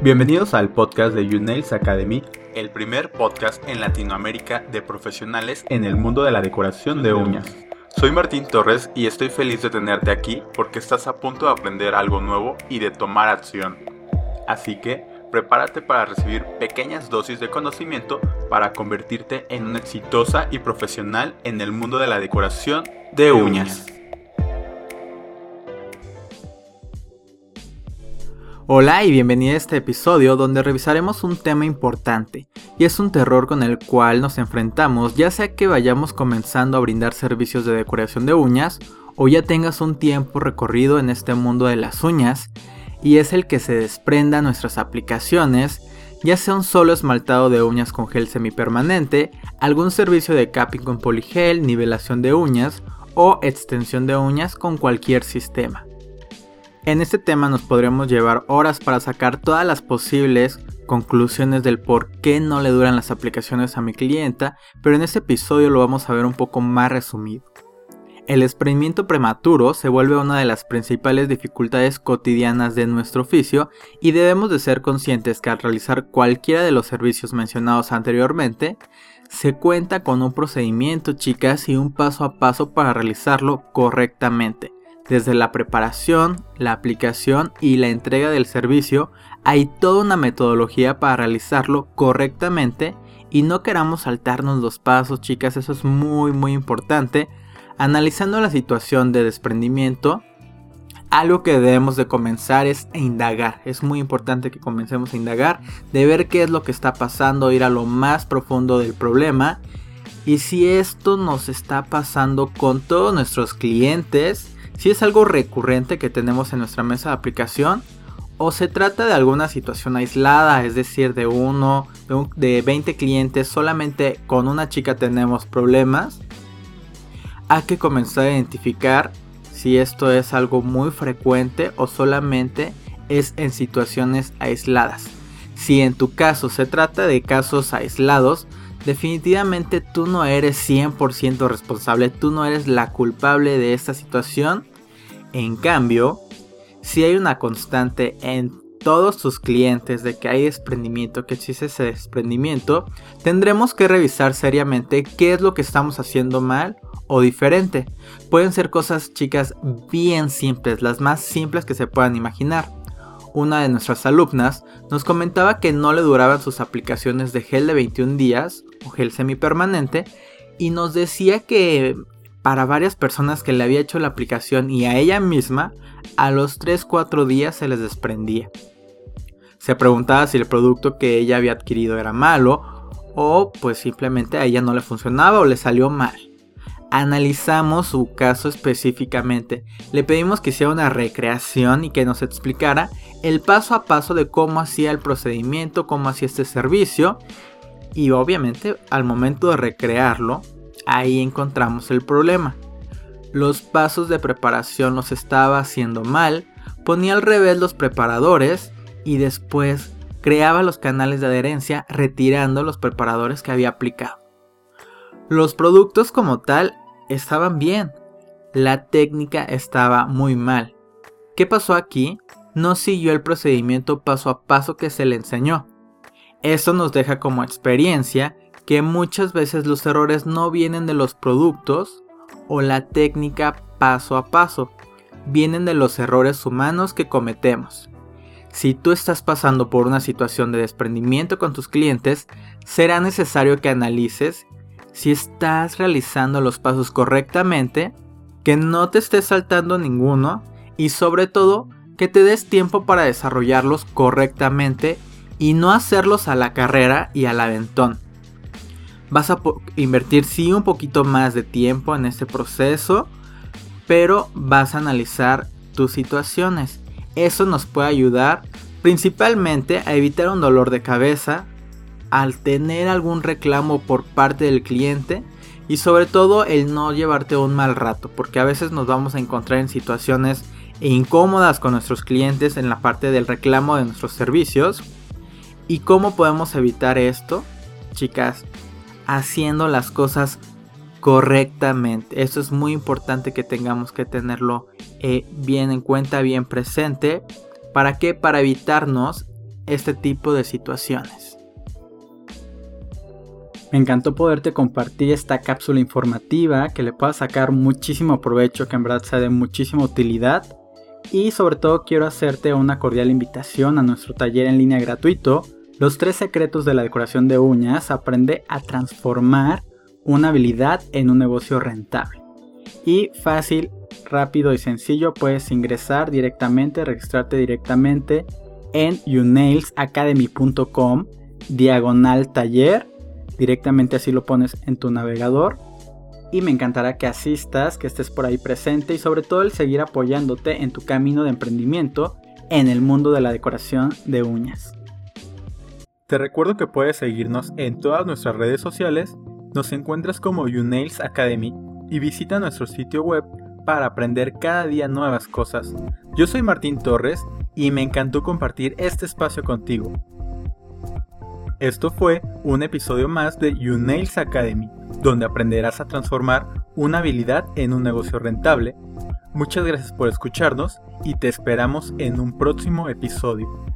Bienvenidos al podcast de YouNails Academy, el primer podcast en Latinoamérica de profesionales en el mundo de la decoración de uñas. Soy Martín Torres y estoy feliz de tenerte aquí porque estás a punto de aprender algo nuevo y de tomar acción. Así que prepárate para recibir pequeñas dosis de conocimiento para convertirte en una exitosa y profesional en el mundo de la decoración de uñas. Hola y bienvenido a este episodio donde revisaremos un tema importante y es un terror con el cual nos enfrentamos ya sea que vayamos comenzando a brindar servicios de decoración de uñas o ya tengas un tiempo recorrido en este mundo de las uñas y es el que se desprenda nuestras aplicaciones ya sea un solo esmaltado de uñas con gel semipermanente, algún servicio de capping con poligel, nivelación de uñas o extensión de uñas con cualquier sistema. En este tema nos podremos llevar horas para sacar todas las posibles conclusiones del por qué no le duran las aplicaciones a mi clienta, pero en este episodio lo vamos a ver un poco más resumido. El desprendimiento prematuro se vuelve una de las principales dificultades cotidianas de nuestro oficio y debemos de ser conscientes que al realizar cualquiera de los servicios mencionados anteriormente, se cuenta con un procedimiento chicas y un paso a paso para realizarlo correctamente. Desde la preparación, la aplicación y la entrega del servicio, hay toda una metodología para realizarlo correctamente y no queramos saltarnos los pasos, chicas, eso es muy muy importante. Analizando la situación de desprendimiento, algo que debemos de comenzar es a indagar. Es muy importante que comencemos a indagar, de ver qué es lo que está pasando, ir a lo más profundo del problema. Y si esto nos está pasando con todos nuestros clientes, si es algo recurrente que tenemos en nuestra mesa de aplicación o se trata de alguna situación aislada, es decir, de uno, de, 20 clientes, solamente con una chica tenemos problemas, hay que comenzar a identificar si esto es algo muy frecuente o solamente es en situaciones aisladas. Si en tu caso se trata de casos aislados, definitivamente tú no eres 100% responsable, tú no eres la culpable de esta situación en cambio, si hay una constante en todos tus clientes de que hay desprendimiento, que existe ese desprendimiento, tendremos que revisar seriamente qué es lo que estamos haciendo mal o diferente. Pueden ser cosas chicas bien simples, las más simples que se puedan imaginar. Una de nuestras alumnas nos comentaba que no le duraban sus aplicaciones de gel de 21 días o gel semipermanente y nos decía que para varias personas que le había hecho la aplicación y a ella misma, a los 3-4 días se les desprendía. Se preguntaba si el producto que ella había adquirido era malo o pues simplemente a ella no le funcionaba o le salió mal. Analizamos su caso específicamente, le pedimos que hiciera una recreación y que nos explicara el paso a paso de cómo hacía el procedimiento, cómo hacía este servicio y obviamente al momento de recrearlo ahí encontramos el problema. Los pasos de preparación los estaba haciendo mal, ponía al revés los preparadores y después creaba los canales de adherencia retirando los preparadores que había aplicado. Los productos como tal estaban bien, la técnica estaba muy mal. ¿Qué pasó aquí? No siguió el procedimiento paso a paso que se le enseñó. Eso nos deja como experiencia que muchas veces los errores no vienen de los productos o la técnica paso a paso, vienen de los errores humanos que cometemos. Si tú estás pasando por una situación de desprendimiento con tus clientes, será necesario que analices si estás realizando los pasos correctamente, que no te estés saltando ninguno y sobre todo que te des tiempo para desarrollarlos correctamente y no hacerlos a la carrera y al aventón vas a invertir sí un poquito más de tiempo en este proceso, pero vas a analizar tus situaciones. Eso nos puede ayudar principalmente a evitar un dolor de cabeza al tener algún reclamo por parte del cliente y sobre todo el no llevarte un mal rato, porque a veces nos vamos a encontrar en situaciones incómodas con nuestros clientes en la parte del reclamo de nuestros servicios. ¿Y cómo podemos evitar esto? Chicas, haciendo las cosas correctamente. Eso es muy importante que tengamos que tenerlo eh, bien en cuenta, bien presente. ¿Para qué? Para evitarnos este tipo de situaciones. Me encantó poderte compartir esta cápsula informativa que le pueda sacar muchísimo provecho, que en verdad sea de muchísima utilidad. Y sobre todo quiero hacerte una cordial invitación a nuestro taller en línea gratuito, Los tres secretos de la decoración de uñas, aprende a transformar una habilidad en un negocio rentable. Y fácil, rápido y sencillo puedes ingresar directamente, registrarte directamente en unailsacademy.com diagonal taller Directamente así lo pones en tu navegador. Y me encantará que asistas, que estés por ahí presente y sobre todo el seguir apoyándote en tu camino de emprendimiento en el mundo de la decoración de uñas. Te recuerdo que puedes seguirnos en todas nuestras redes sociales, nos encuentras como Unails Academy y visita nuestro sitio web para aprender cada día nuevas cosas. Yo soy Martín Torres y me encantó compartir este espacio contigo. Esto fue un episodio más de Unails Academy, donde aprenderás a transformar una habilidad en un negocio rentable. Muchas gracias por escucharnos y te esperamos en un próximo episodio.